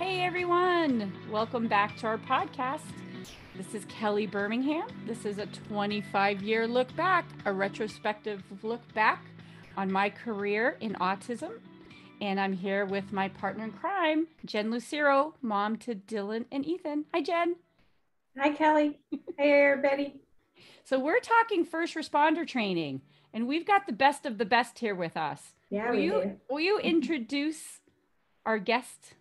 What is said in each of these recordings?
Hey everyone, welcome back to our podcast. This is Kelly Birmingham. This is a 25 year look back, a retrospective look back on my career in autism. And I'm here with my partner in crime, Jen Lucero, mom to Dylan and Ethan. Hi, Jen. Hi, Kelly. Hey, everybody. So, we're talking first responder training, and we've got the best of the best here with us. Yeah, will we you, do. Will you introduce our guest?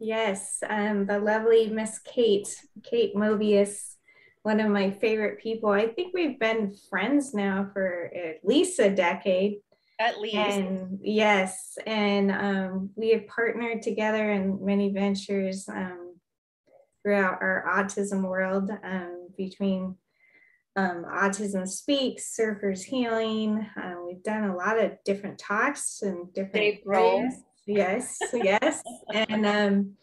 Yes, um, the lovely Miss Kate, Kate Movius, one of my favorite people. I think we've been friends now for at least a decade. At least. And yes, and um, we have partnered together in many ventures um, throughout our autism world um, between um, Autism Speaks, Surfers Healing. Um, we've done a lot of different talks and different Dave Grohl. Yes, yes. and um,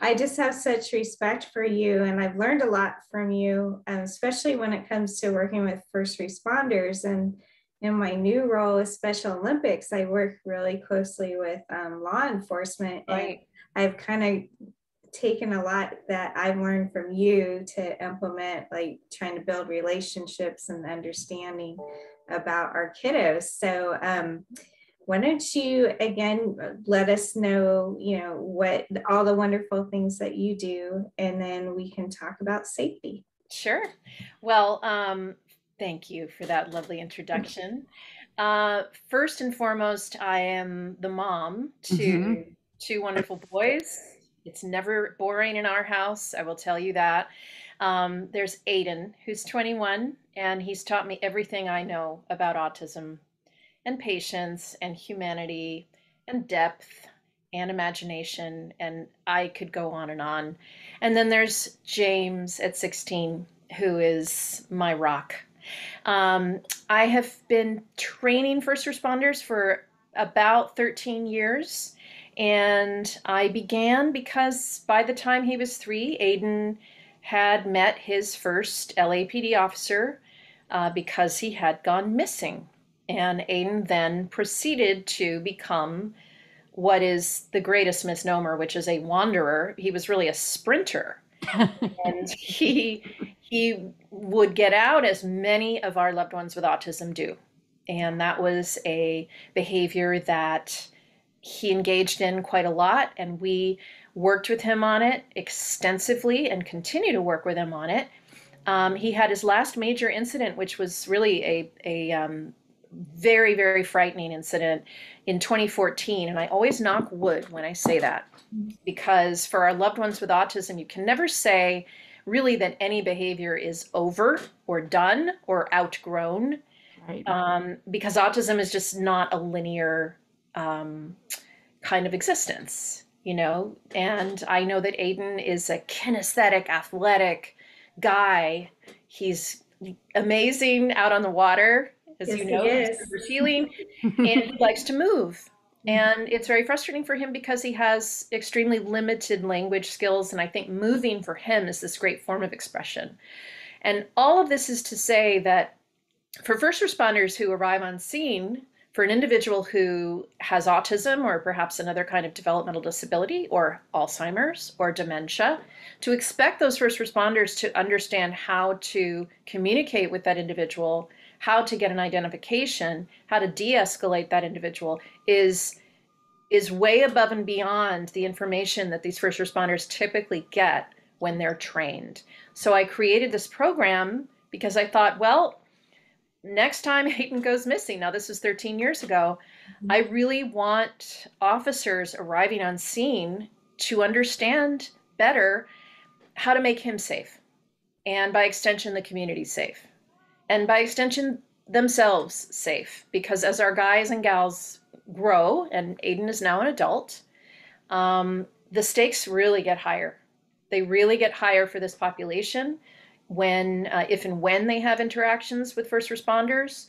I just have such respect for you, and I've learned a lot from you, um, especially when it comes to working with first responders. And in my new role as Special Olympics, I work really closely with um, law enforcement. Right. And I've kind of taken a lot that I've learned from you to implement, like trying to build relationships and understanding about our kiddos. So, um, why don't you again let us know, you know, what all the wonderful things that you do, and then we can talk about safety. Sure. Well, um, thank you for that lovely introduction. Uh, first and foremost, I am the mom to Mhm. two wonderful boys. It's never boring in our house, I will tell you that. Um, there's Aiden, who's 21, and he's taught me everything I know about autism and patience and humanity and depth and imagination. And I could go on and on. And then there's James at 16, who is my rock. Um, I have been training first responders for about 13 years. And I began because by the time he was three, Aiden had met his first LAPD officer uh, because he had gone missing. And Aiden then proceeded to become what is the greatest misnomer, which is a wanderer. He was really a sprinter. and he he would get out as many of our loved ones with autism do. And that was a behavior that he engaged in quite a lot and we worked with him on it extensively and continue to work with him on it. Um, he had his last major incident, which was really a, a um, very, very frightening incident in 2014. And I always knock wood when I say that because for our loved ones with autism, you can never say really that any behavior is over or done or outgrown right. um, because autism is just not a linear um, kind of existence, you know. And I know that Aiden is a kinesthetic, athletic guy. He's amazing out on the water, as Yes, you he know, is. he's healing, and he likes to move. Mm-hmm. And it's very frustrating for him because he has extremely limited language skills. And I think moving for him is this great form of expression. And all of this is to say that for first responders who arrive on scene, for an individual who has autism or perhaps another kind of developmental disability or Alzheimer's or dementia, to expect those first responders to understand how to communicate with that individual, how to get an identification, how to de-escalate that individual is is way above and beyond the information that these first responders typically get when they're trained. So I created this program because I thought, well, next time Aiden goes missing, now this was 13 years ago, mm-hmm. I really want officers arriving on scene to understand better how to make him safe. And by extension, the community safe. And by extension, themselves safe. Because as our guys and gals grow, and Aiden is now an adult, um, the stakes really get higher. They really get higher for this population when, uh, if and when they have interactions with first responders.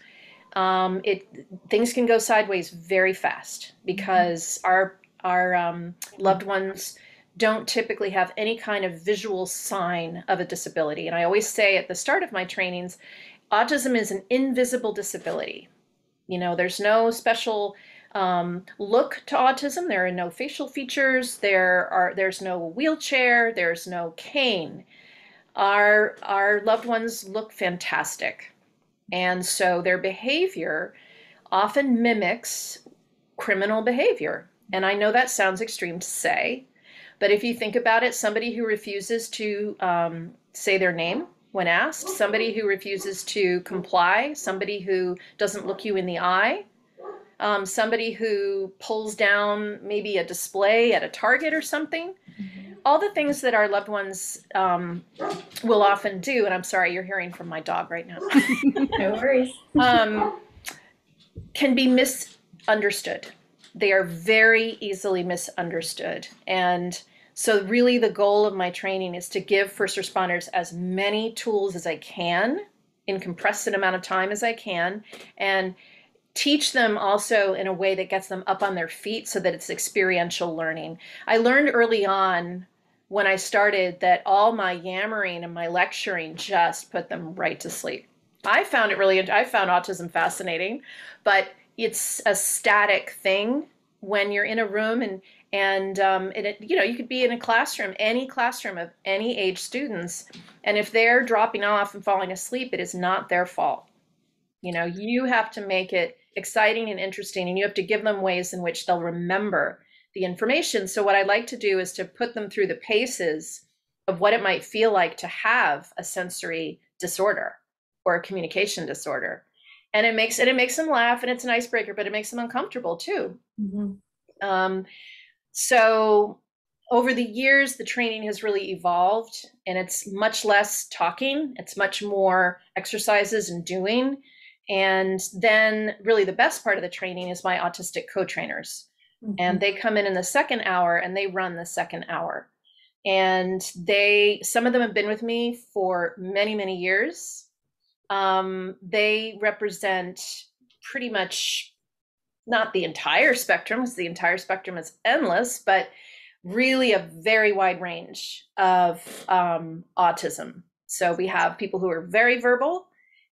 Um, it things can go sideways very fast because our our um, loved ones don't typically have any kind of visual sign of a disability. And I always say at the start of my trainings, autism is an invisible disability. You know, there's no special um, look to autism. There are no facial features. There are there's no wheelchair. There's no cane. Our our loved ones look fantastic, and so their behavior often mimics criminal behavior. And I know that sounds extreme to say, but if you think about it, somebody who refuses to um, say their name when asked, somebody who refuses to comply, somebody who doesn't look you in the eye, um, somebody who pulls down maybe a display at a Target or something. Mm-hmm. All the things that our loved ones um, will often do, and I'm sorry, you're hearing from my dog right now. no worries. Um, can be misunderstood. They are very easily misunderstood. And so, really, the goal of my training is to give first responders as many tools as I can in compressed amount of time as I can, and teach them also in a way that gets them up on their feet so that it's experiential learning. I learned early on when I started that all my yammering and my lecturing just put them right to sleep. I found it really, I found autism fascinating, but it's a static thing when you're in a room and and um, it, you know you could be in a classroom any classroom of any age students and if they're dropping off and falling asleep it is not their fault. You know you have to make it exciting and interesting and you have to give them ways in which they'll remember the information. So what i like to do is to put them through the paces of what it might feel like to have a sensory disorder or a communication disorder. And it makes and it makes them laugh and it's an icebreaker but it makes them uncomfortable too. Mm-hmm. um, so over the years the training has really evolved and it's much less talking it's much more exercises and doing. And then really the best part of the training is my autistic co-trainers. Mm-hmm. and they come in in the second hour and they run the second hour. And they some of them have been with me for many many years. Um, they represent pretty much not the entire spectrum, because the entire spectrum is endless, but really a very wide range of um, autism. So we have people who are very verbal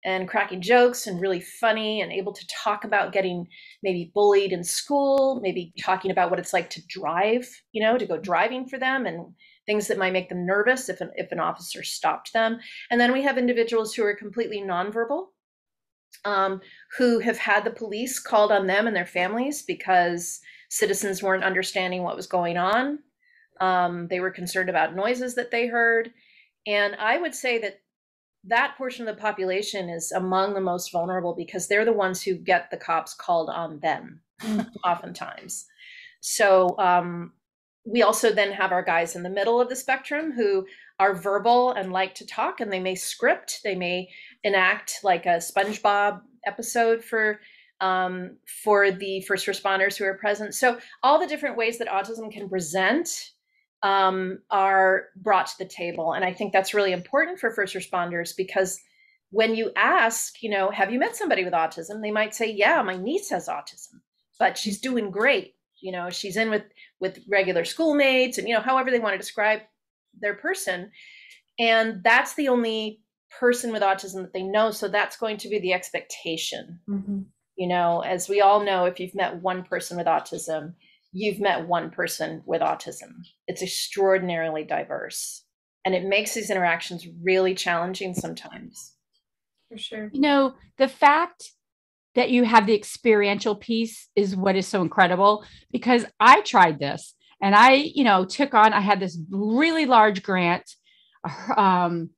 and cracking jokes and really funny and able to talk about getting maybe bullied in school, maybe talking about what it's like to drive, you know, to go driving for them and things that might make them nervous if an, if an officer stopped them. And then we have individuals who are completely nonverbal, um, who have had the police called on them and their families because citizens weren't understanding what was going on. Um, they were concerned about noises that they heard. And I would say that that portion of the population is among the most vulnerable because they're the ones who get the cops called on them oftentimes. So um, we also then have our guys in the middle of the spectrum who are verbal and like to talk and they may script they may enact like a spongebob episode for um, for the first responders who are present. So all the different ways that autism can present um, are brought to the table. And i think that's really important for first responders because when you ask you know have you met somebody with autism? they might say yeah my niece has autism but she's doing great. You know she's in with with regular schoolmates and you know however they want to describe their person. And that's the only person with autism that they know so that's going to be the expectation. Mm-hmm. you know as we all know if you've met one person with autism you've met one person with autism. It's extraordinarily diverse and it makes these interactions really challenging sometimes. For sure. You know the fact that you have the experiential piece is what is so incredible because I tried this and I, you know, took on, I had this really large grant um,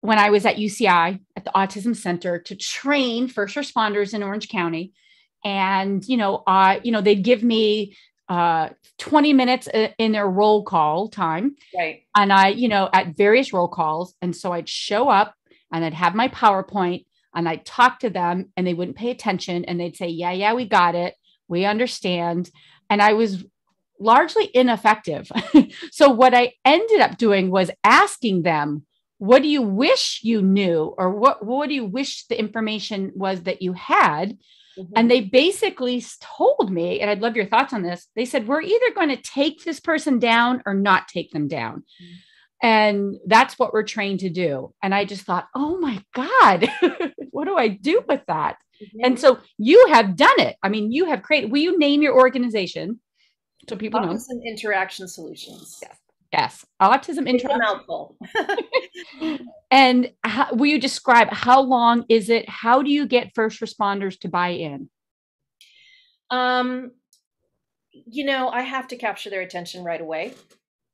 when I was at UCI at the Autism Center to train first responders in Orange County. And, you know, I, you know, they'd give me uh 20 minutes in their roll call time. Right. And I, you know, at various roll calls. And so I'd show up and I'd have my PowerPoint and I'd talk to them and they wouldn't pay attention and they'd say, Yeah, yeah, we got it. We understand. And I was largely ineffective. so, what I ended up doing was asking them, What do you wish you knew? Or what, what do you wish the information was that you had? Mm-hmm. And they basically told me, and I'd love your thoughts on this. They said, We're either going to take this person down or not take them down. Mm-hmm. And that's what we're trained to do. And I just thought, oh my God, what do I do with that? Mm-hmm. And so you have done it. I mean, you have created, will you name your organization so people know? Autism Interaction Solutions. Yes. Yes. Autism mouthful. and how, will you describe how long is it? How do you get first responders to buy in? Um, you know, I have to capture their attention right away.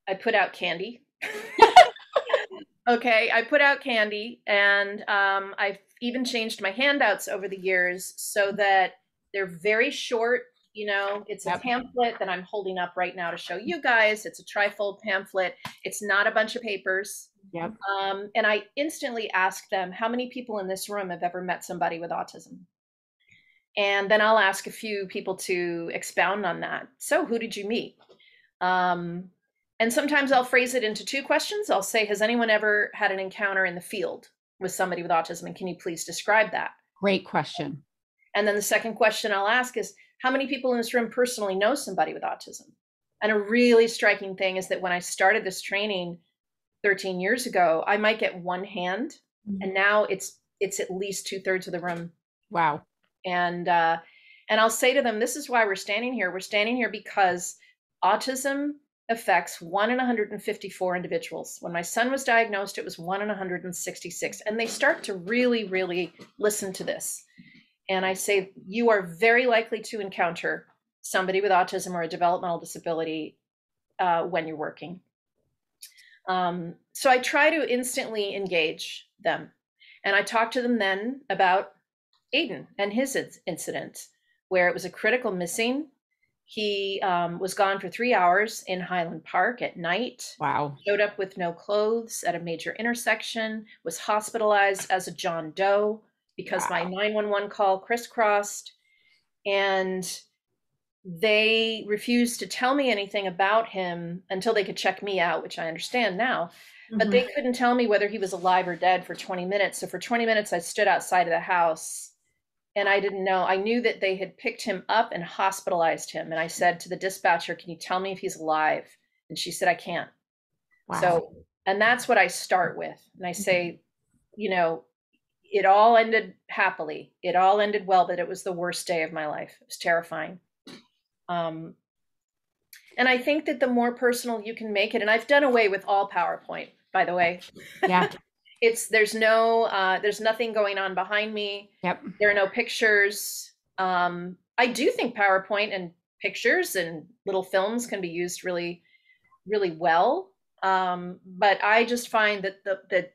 I put out candy. okay, I put out candy, and um, I've even changed my handouts over the years so that they're very short. You know, it's a yep. pamphlet that I'm holding up right now to show you guys. It's a trifold pamphlet. It's not a bunch of papers. Yep. Um, and I instantly ask them, how many people in this room have ever met somebody with autism? And then I'll ask a few people to expound on that. So, who did you meet? Um, and sometimes I'll phrase it into two questions. I'll say, Has anyone ever had an encounter in the field with somebody with autism? And can you please describe that? Great question. And then the second question I'll ask is, How many people in this room personally know somebody with autism? And a really striking thing is that when I started this training 13 years ago, I might get one hand, mm-hmm. and now it's it's at least two thirds of the room. Wow and uh, and I'll say to them, this is why we're standing here. We're standing here because autism affects one in 154 individuals. When my son was diagnosed, it was one in 166, and they start to really, really listen to this. And I say, you are very likely to encounter somebody with autism or a developmental disability uh, when you're working. Um, so I try to instantly engage them. And I talk to them then about Aiden and his incident, where it was a critical missing. He um, was gone for three hours in Highland Park at night. Wow. Showed up with no clothes at a major intersection, was hospitalized as a John Doe because wow. my 911 call crisscrossed. And they refused to tell me anything about him until they could check me out, which I understand now. Mm-hmm. But they mm-hmm. couldn't tell me whether he was alive or dead for 20 minutes. So for 20 minutes, I stood outside of the house and I didn't know. I knew that they had picked him up and hospitalized him. And I said to the dispatcher, Can you tell me if he's alive? And she said, I can't. Wow. So, and that's what I start with. And I mm-hmm. say, you know, it all ended happily. It all ended well, but it was the worst day of my life. It was terrifying. Um, and I think that the more personal you can make it, and I've done away with all PowerPoint, by the way. Yeah. it's there's no uh, there's nothing going on behind me. Yep. There are no pictures. Um, I do think PowerPoint and pictures and little films can be used really, really well. Um, but I just find that the that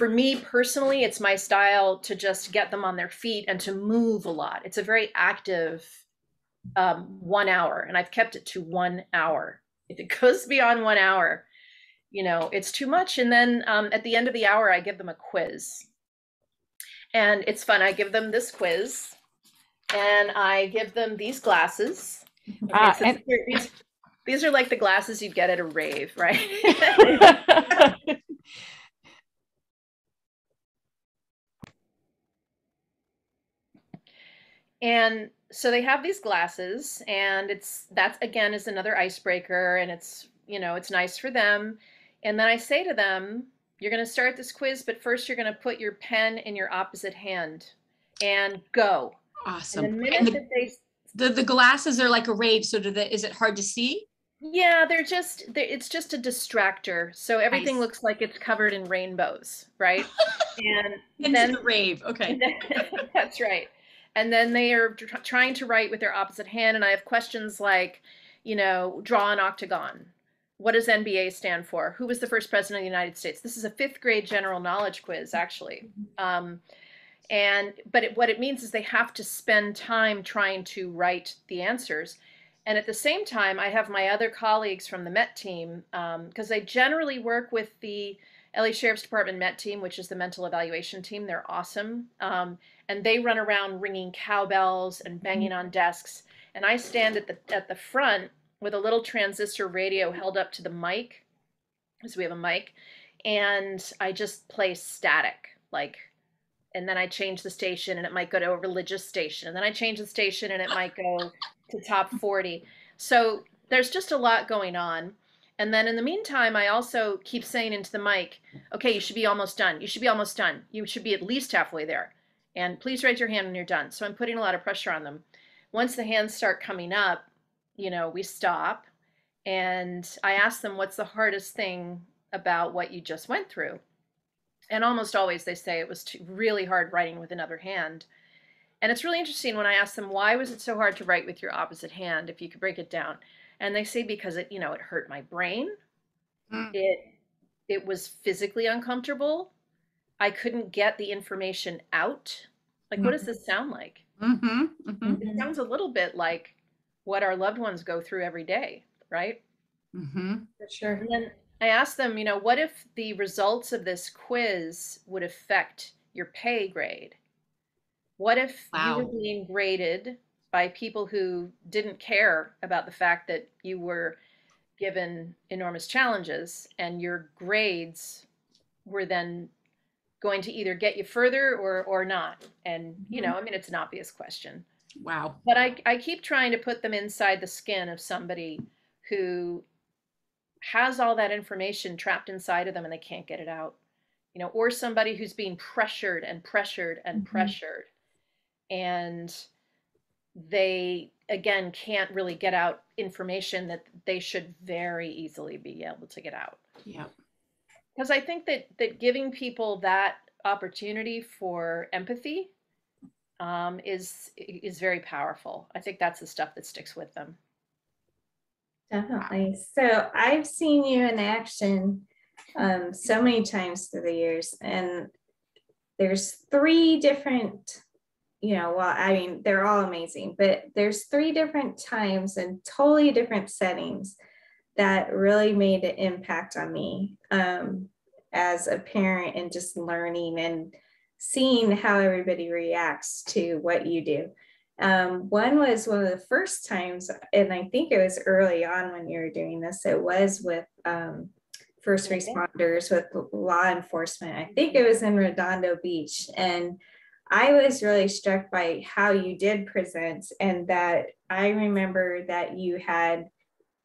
for me personally, it's my style to just get them on their feet and to move a lot. It's a very active um, one hour, and I've kept it to one hour. If it goes beyond one hour, you know it's too much and then um, at the end of the hour i give them a quiz and it's fun i give them this quiz and i give them these glasses okay, ah, so and- these, these are like the glasses you'd get at a rave right and so they have these glasses and it's that's again is another icebreaker and it's you know it's nice for them and then I say to them, you're going to start this quiz, but first you're going to put your pen in your opposite hand and go. Awesome. And the and the, they the, the glasses are like a rave, so do the, is it hard to see? Yeah, they're just they're, it's just a distractor. So everything nice. looks like it's covered in rainbows, right? and then the rave. Okay. Then, that's right. And then they are tr- trying to write with their opposite hand and I have questions like, you know, draw an octagon what does NBA stand for? Who was the first president of the United States? This is a fifth grade general knowledge quiz, actually. Um, and but it, what it means is they have to spend time trying to write the answers. And at the same time, I have my other colleagues from the MET team because um, I generally work with the LA Sheriff's Department MET team, which is the mental evaluation team. They're awesome. Um, and they run around ringing cowbells and banging on desks. And I stand at the at the front with a little transistor radio held up to the mic, because we have a mic, and I just play static, like, and then I change the station and it might go to a religious station, and then I change the station and it might go to top 40. So there's just a lot going on. And then in the meantime, I also keep saying into the mic, okay, you should be almost done. You should be almost done. You should be at least halfway there. And please raise your hand when you're done. So I'm putting a lot of pressure on them. Once the hands start coming up, you know, we stop and I ask them, what's the hardest thing about what you just went through? And almost always they say it was really hard writing with another hand. And it's really interesting when I ask them, why was it so hard to write with your opposite hand, if you could break it down? And they say, because it, you know, it hurt my brain. Mm. It, it was physically uncomfortable. I couldn't get the information out. Like, mm-hmm. what does mm-hmm. this sound like? Mm-hmm. Mm-hmm. It sounds a little bit like what our loved ones go through every day, right? Mm-hmm. For sure. And then I asked them, you know, what if the results of this quiz would affect your pay grade? What if wow. you were being graded by people who didn't care about the fact that you were given enormous challenges and your grades were then going to either get you further or or not. And you know i mean it's an obvious question. Wow. But i i keep trying to put them inside the skin of somebody who has all that information trapped inside of them and they can't get it out. You know or somebody who's being pressured and pressured and mm-hmm. pressured. And they again can't really get out information that they should very easily be able to get out. Yeah. Because i think that that giving people that opportunity for empathy um, is is very powerful. I think that's the stuff that sticks with them. Definitely. So I've seen you in action um, so many times through the years, and there's three different, you know, well, I mean, they're all amazing, but there's three different times and totally different settings that really made an impact on me um, as a parent and just learning and seeing how everybody reacts to what you do. Um, one was one of the first times, and I think it was early on when you were doing this, it was with um, first responders, with law enforcement. I think it was in Redondo Beach. And I was really struck by how you did present, and that I remember that you had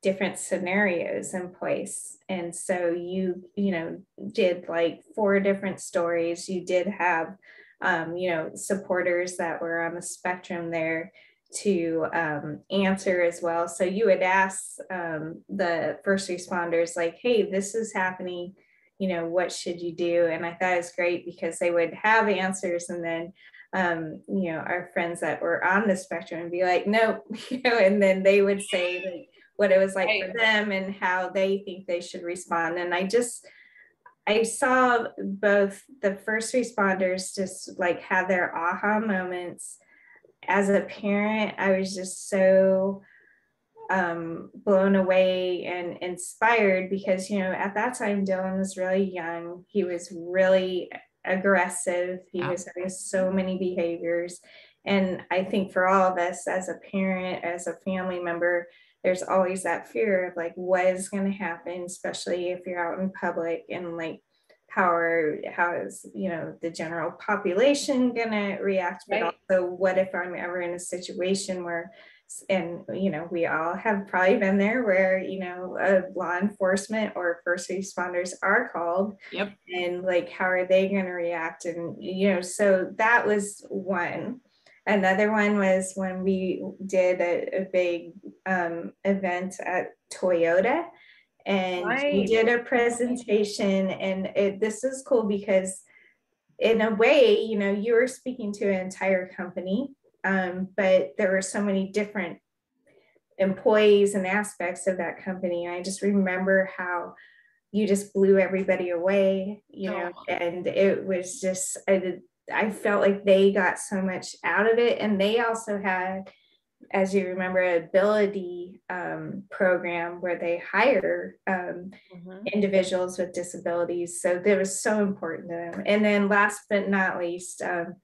different scenarios in place. And so you you know did like four different stories. You did have um, you know, supporters that were on the spectrum there to um, answer as well. So you would ask um, the first responders, like, hey, this is happening, you know, what should you do? And I thought it was great because they would have answers and then um, you know, our friends that were on the spectrum and be like, nope, you know, and then they would say like, what it was like right. for them and how they think they should respond. And I just I saw both the first responders just like have their aha moments. As a parent, I was just so um, blown away and inspired because, you know, at that time, Dylan was really young. He was really aggressive. He yeah. was having so many behaviors. And I think for all of us as a parent, as a family member, there's always that fear of like what is going to happen especially if you're out in public and like how are how is you know the general population going to react but right. also what if i'm ever in a situation where and you know we all have probably been there where you know law enforcement or first responders are called. Yep. And like how are they going to react? And you know so that was one. Another one was when we did a, a big um, event at Toyota, and right. we did a presentation. And it, this is cool because, in a way, you know, you were speaking to an entire company, um, but there were so many different employees and aspects of that company. And I just remember how you just blew everybody away, you know, oh. and it was just, I, I felt like they got so much out of it. And they also had, as you remember, ability um, program where they hire um, mm-hmm. individuals with disabilities. So that was so important to them. And then last but not least, um,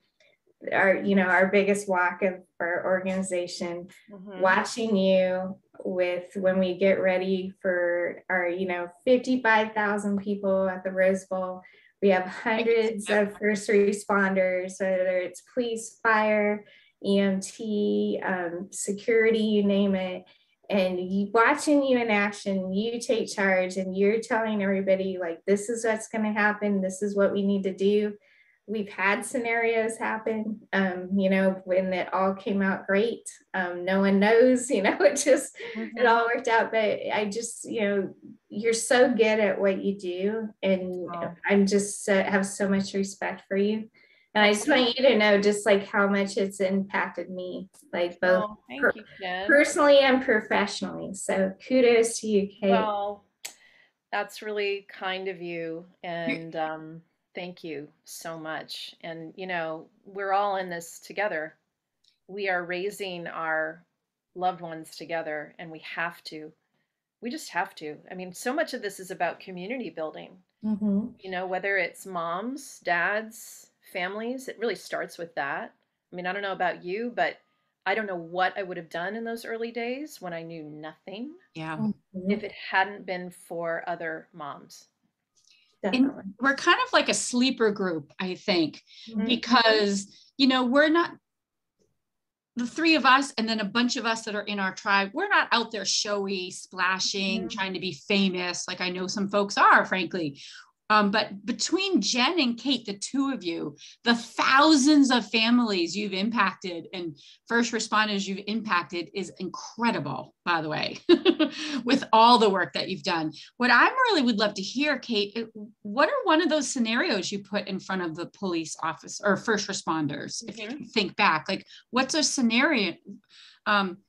our you know our biggest walk of our organization mm-hmm. watching you with when we get ready for our you know 55,000 people at the Rose Bowl we have hundreds of first responders, whether it's police, fire, EMT, um, security, you name it. And you, watching you in action, you take charge and you're telling everybody, like, this is what's going to happen. This is what we need to do. We've had scenarios happen, um, you know, when it all came out great. Um, no one knows, you know, it just, mm-hmm. it all worked out. But I just, you know, you're so good at what you do. And oh. I'm just have so much respect for you. And I just want you to know just like how much it's impacted me, like both oh, per- you, personally and professionally. So kudos to you, Kate. Well, that's really kind of you. And um, thank you so much. And, you know, we're all in this together. We are raising our loved ones together, and we have to. We just have to. I mean, so much of this is about community building. Mm-hmm. You know, whether it's moms, dads, families, it really starts with that. I mean, I don't know about you, but I don't know what I would have done in those early days when I knew nothing. Yeah. Mm-hmm. If it hadn't been for other moms. We're kind of like a sleeper group, I think, mm-hmm. because, you know, we're not the three of us and then a bunch of us that are in our tribe we're not out there showy splashing mm-hmm. trying to be famous like i know some folks are frankly um, but between Jen and Kate, the two of you, the thousands of families you've impacted and first responders you've impacted is incredible, by the way, with all the work that you've done. What I really would love to hear, Kate, what are one of those scenarios you put in front of the police office or first responders? Mm-hmm. If you mm-hmm. think back, like what's a scenario? Um,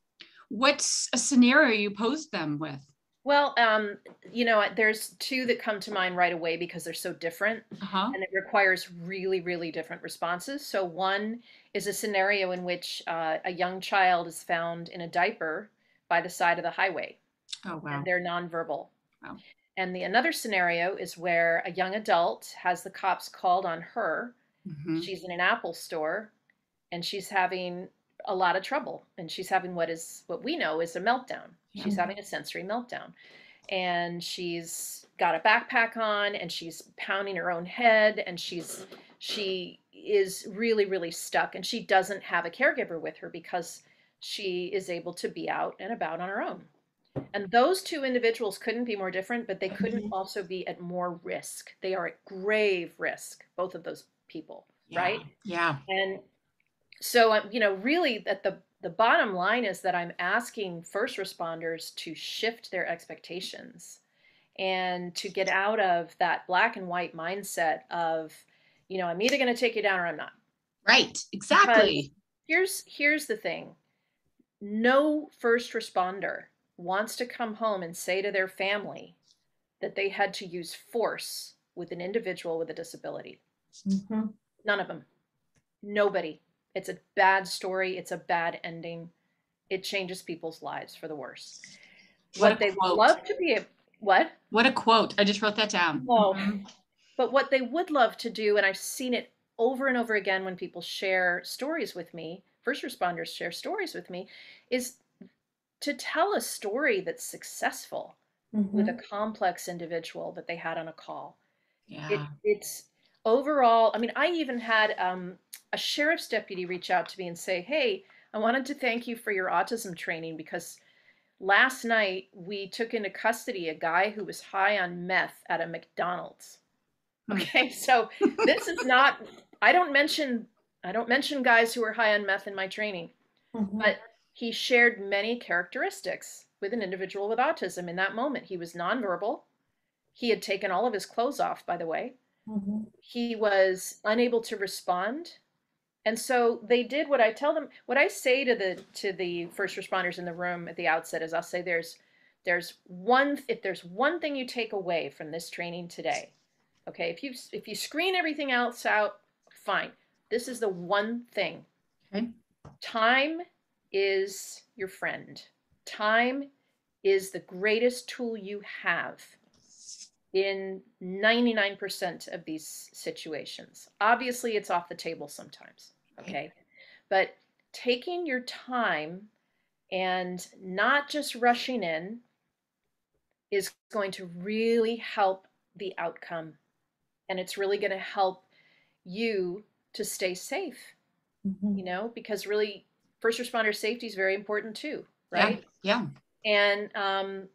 what's a scenario you posed them with? Well, um, you know, there's two that come to mind right away because they're so different uh-huh. and it requires really, really different responses. So, one is a scenario in which uh, a young child is found in a diaper by the side of the highway. Oh, wow. And they're nonverbal. Wow. And the another scenario is where a young adult has the cops called on her. Mm-hmm. She's in an Apple store and she's having a lot of trouble and she's having what is what we know is a meltdown yeah. she's having a sensory meltdown and she's got a backpack on and she's pounding her own head and she's she is really really stuck and she doesn't have a caregiver with her because she is able to be out and about on her own and those two individuals couldn't be more different but they couldn't mm-hmm. also be at more risk they are at grave risk both of those people yeah. right yeah and so you know really at the the bottom line is that i'm asking first responders to shift their expectations and to get out of that black and white mindset of you know i'm either going to take you down or i'm not. Right exactly. Here's here's the thing. No first responder wants to come home and say to their family that they had to use force with an individual with a disability. Mm-hmm. none of them nobody it's a bad story. It's a bad ending. It changes people's lives for the worse. What, what they would love to be what? What a quote. I just wrote that down. Oh, but what they would love to do, and I've seen it over and over again when people share stories with me, first responders share stories with me, is to tell a story that's successful mm-hmm. with a complex individual that they had on a call. Yeah. It, it's overall, I mean, I even had um, a sheriff's deputy reach out to me and say, Hey, I wanted to thank you for your autism training because last night we took into custody a guy who was high on meth at a McDonald's. Hmm. Okay, so this is not, I don't mention. I don't mention guys who are high on meth in my training, mm-hmm. but he shared many characteristics with an individual with autism in that moment. He was nonverbal. He had taken all of his clothes off, by the way. Mm-hmm. He was unable to respond. And so they did what I tell them, what I say to the to the first responders in the room at the outset is I'll say there's there's one if there's one thing you take away from this training today. Okay, if you if you screen everything else out, fine. This is the one thing. Okay. Time is your friend. Time is the greatest tool you have in 99% of these situations. Obviously, it's off the table sometimes, okay? But taking your time and not just rushing in is going to really help the outcome. And it's really going to help you to stay safe, mm-hmm. you know, because really, first responder safety is very important too, right? Yeah. yeah. And um,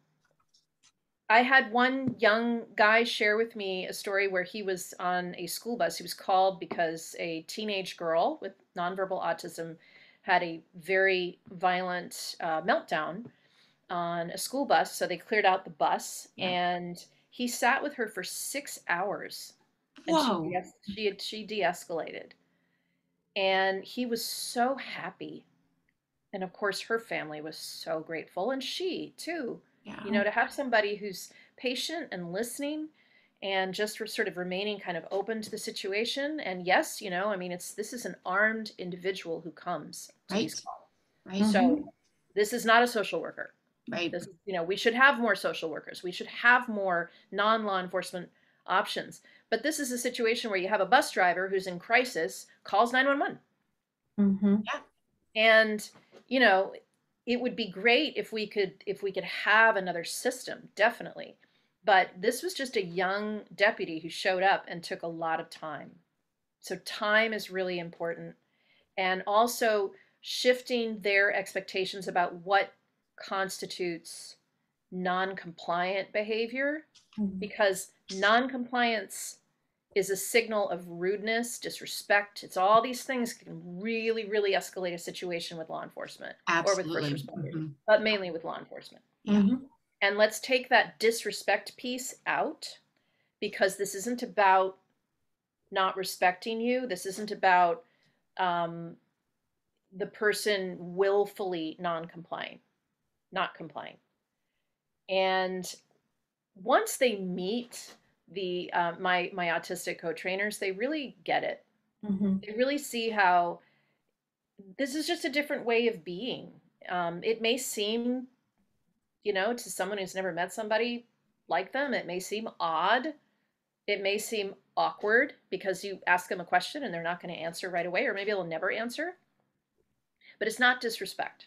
I had one young guy share with me a story where he was on a school bus. He was called because a teenage girl with nonverbal autism had a very violent uh, meltdown on a school bus. So they cleared out the bus yeah. and he sat with her for six hours. Whoa. She, she, had, she de escalated. And he was so happy. And of course, her family was so grateful. And she, too. Yeah. You know, to have somebody who's patient and listening and just sort of remaining kind of open to the situation. And yes, you know, I mean, it's this is an armed individual who comes to right. these calls. Right. So mm-hmm. this is not a social worker. Right. This, you know, we should have more social workers. We should have more non-law enforcement options. But this is a situation where you have a bus driver who's in crisis, calls 911. Mm-hmm. Yeah. And, you know, it would be great if we could if we could have another system, definitely. But this was just a young deputy who showed up and took a lot of time. So time is really important. And also shifting their expectations about what constitutes non-compliant behavior mm-hmm. because non-compliance is a signal of rudeness, disrespect. It's all these things can really, really escalate a situation with law enforcement Absolutely. or with first responders, mm-hmm. but mainly with law enforcement. Mm-hmm. And let's take that disrespect piece out because this isn't about not respecting you. This isn't about um, the person willfully non-complying not complying. And once they meet the uh, my my autistic co-trainers, they really get it. Mm-hmm. They really see how this is just a different way of being. Um, it may seem, you know, to someone who's never met somebody like them, it may seem odd. It may seem awkward because you ask them a question and they're not going to answer right away, or maybe they'll never answer. But it's not disrespect.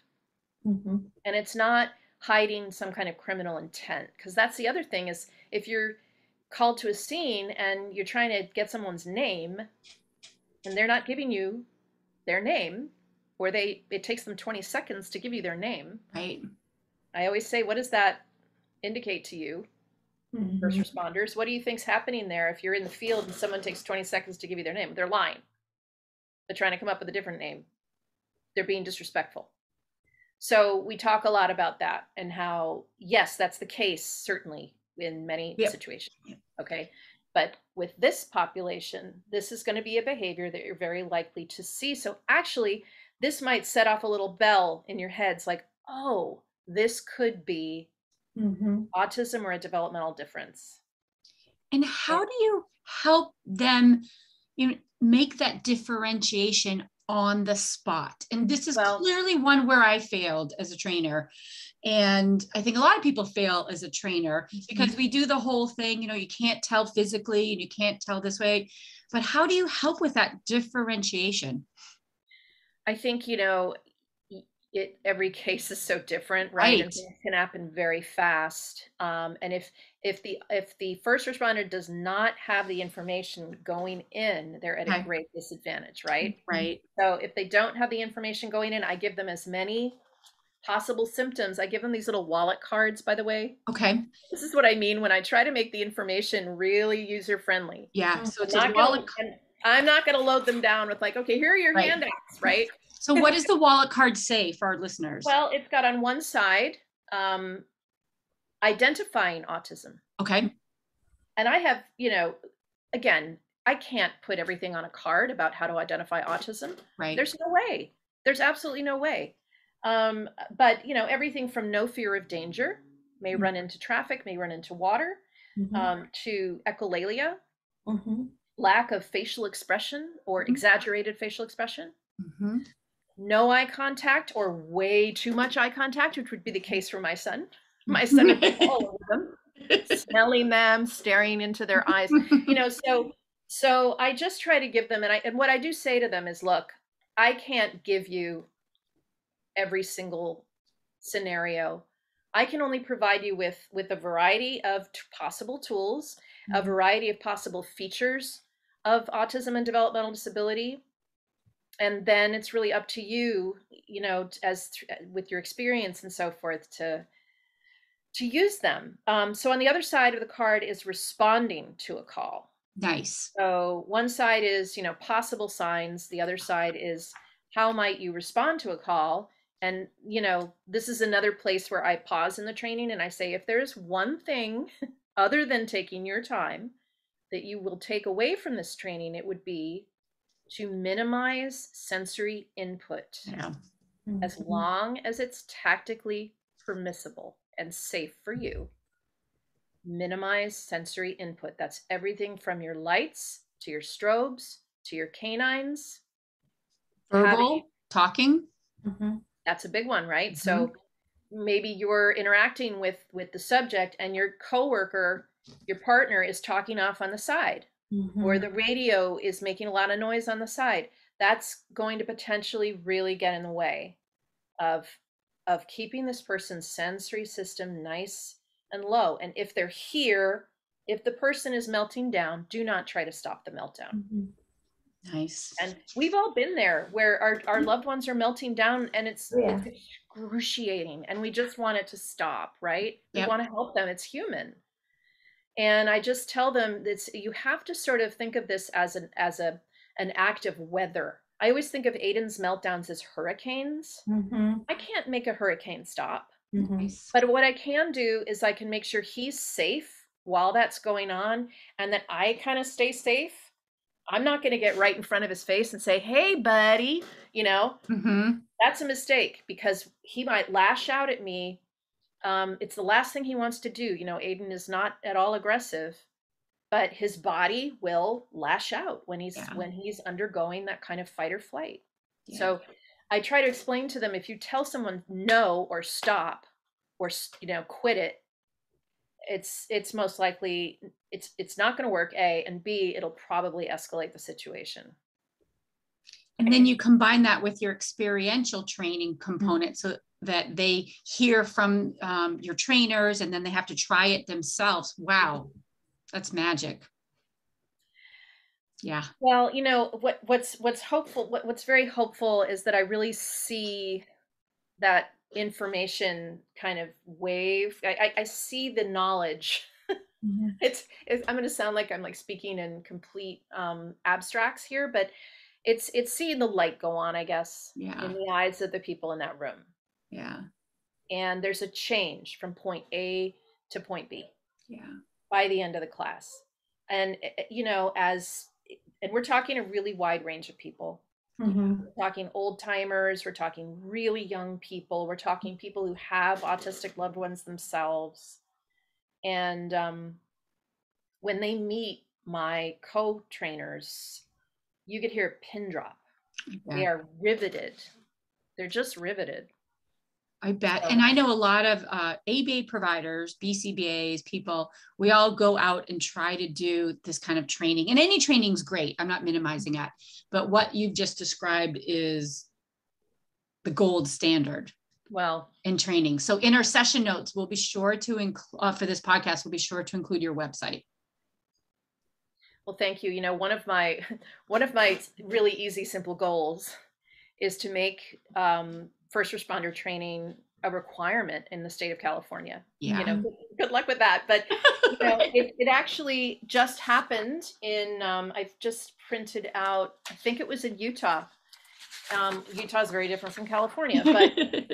Mm-hmm. And it's not hiding some kind of criminal intent. Because that's the other thing is if you're called to a scene and you're trying to get someone's name and they're not giving you their name, or they it takes them 20 seconds to give you their name. Right. I always say, what does that indicate to you? Mm-hmm. First responders, what do you think's happening there if you're in the field and someone takes 20 seconds to give you their name? They're lying. They're trying to come up with a different name. They're being disrespectful. So we talk a lot about that and how, yes, that's the case, certainly in many yep. situations. Okay. But with this population, this is going to be a behavior that you're very likely to see. So actually, this might set off a little bell in your heads like, oh, this could be mm-hmm. autism or a developmental difference. And how do you help them you know, make that differentiation on the spot. And this is well, clearly one where I failed as a trainer. And I think a lot of people fail as a trainer mm-hmm. because we do the whole thing, you know, you can't tell physically and you can't tell this way. But how do you help with that differentiation? I think, you know, it every case is so different right, right. and things can happen very fast um, and if if the if the first responder does not have the information going in they're at a great disadvantage right right so if they don't have the information going in i give them as many possible symptoms i give them these little wallet cards by the way okay this is what i mean when i try to make the information really user friendly yeah so it's a wallet gonna, i'm not going to load them down with like okay here are your right. handouts right so what does the wallet card say for our listeners? Well, it's got on one side um, identifying autism. Okay. And I have, you know, again, I can't put everything on a card about how to identify autism. Right. There's no way. There's absolutely no way. Um, but you know, everything from no fear of danger, may mm-hmm. run into traffic, may run into water, mm-hmm. um, to echolalia, mm-hmm. lack of facial expression or mm-hmm. exaggerated facial expression, mm-hmm no eye contact or way too much eye contact, which would be the case for my son. My son would all over them, smelling them, staring into their eyes. You know, so so I just try to give them, and I and what I do say to them is, look, I can't give you every single scenario. I can only provide you with with a variety of t- possible tools, mm-hmm. a variety of possible features of autism and developmental disability and then it's really up to you you know as with your experience and so forth to to use them. Um, so on the other side of the card is responding to a call. Nice. So one side is, you know, possible signs. The other side is how might you respond to a call? And, you know, this is another place where I pause in the training and I say, if there's one thing other than taking your time that you will take away from this training, it would be to minimize sensory input Yeah. as Mhm. long as it's tactically permissible and safe for you. Minimize sensory input. That's everything from your lights to your strobes to your canines. Verbal, Having- talking. Mhm. That's a big one, right? So maybe you're interacting with with the subject and your coworker, your partner is talking off on the side or Mhm. the radio is making a lot of noise on the side that's going to potentially really get in the way of of keeping this person's sensory system nice and low and if they're here if the person is melting down do not try to stop the meltdown Mhm. Nice. and we've all been there where our, our loved ones are melting down and it's, yeah. it's excruciating and we just want it to stop right? We want to help them. It's human. And i just tell them that you have to sort of think of this as an as a an act of weather. I always think of aiden's meltdowns as hurricanes. Mhm. i can't make a hurricane stop. Mhm. But what i can do is i can make sure he's safe while that's going on and that i kind of stay safe i'm not going to get right in front of his face and say hey buddy you know Mm-hmm. that's a mistake because he might lash out at me. Um, it's the last thing he wants to do. You know, Aiden is not at all aggressive, but his body will lash out when he's Yeah. when he's undergoing that kind of fight or flight. Yeah. So I try to explain to them if you tell someone no or stop or you know quit it, it's it's most likely it's it's not going to work. A and B, it'll probably escalate the situation. And then you combine that with your experiential training component so that they hear from um, your trainers and then they have to try it themselves. Wow, that's magic. Yeah. Well, you know what what's what's hopeful what, what's very hopeful is that I really see that information kind of wave. I, I, I see the knowledge. It's, it's I'm going to sound like I'm like speaking in complete um, abstracts here, but it's it's seeing the light go on, I guess, Yeah. in the eyes of the people in that room. Yeah. And there's a change from point A to point B. Yeah. by the end of the class. And, eh, eh, you know, as, and we're talking a really wide range of people. Mhm. We're talking old timers, we're talking really young people, we're talking people who have autistic loved ones themselves. And um, when they meet my co trainers, you could hear a pin drop. They are riveted. They're just riveted. I bet. And I know a lot of uh, ABA providers, BCBAs, people, we all go out and try to do this kind of training. And any training is great. I'm not minimizing that. But what you've just described is the gold standard Well, in training. So in our session notes, we'll be sure to include, uh, for this podcast, we'll be sure to include your website. Well, thank you. You know, one of my one of my really easy, simple goals is to make um, first responder training a requirement in the state of California. Yeah. You know, good, luck with that. But you know, it, it actually just happened in. Um, I've just printed out. I think it was in Utah. Um, Utah is very different from California, but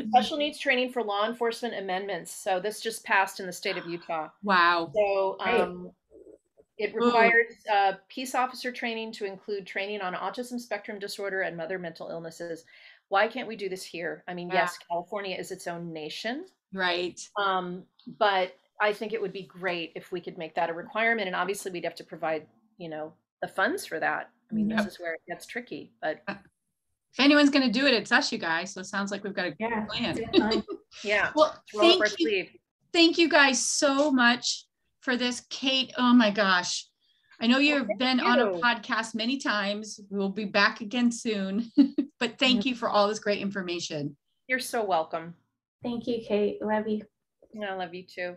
special needs training for law enforcement amendments. So this just passed in the state of Utah. wow. So um, it requires uh, peace officer training to include training on autism spectrum disorder and other mental illnesses. Why can't we do this here? I mean, Yeah. yes, California is its own nation, Right. um, but I think it would be great if we could make that a requirement. And obviously, we'd have to provide, you know, the funds for that. I mean, Yep. this is where it gets tricky, but If anyone's going to do it, it's us, you guys. So it sounds like we've got a Yeah. plan. definitely. yeah, Well, roll thank you. sleeve. thank you guys so much for this kate oh my gosh i know you've thank been on a podcast many times we'll be back again soon but thank you for all this great information You're so welcome. Thank you, Kate. Love you. I love you too.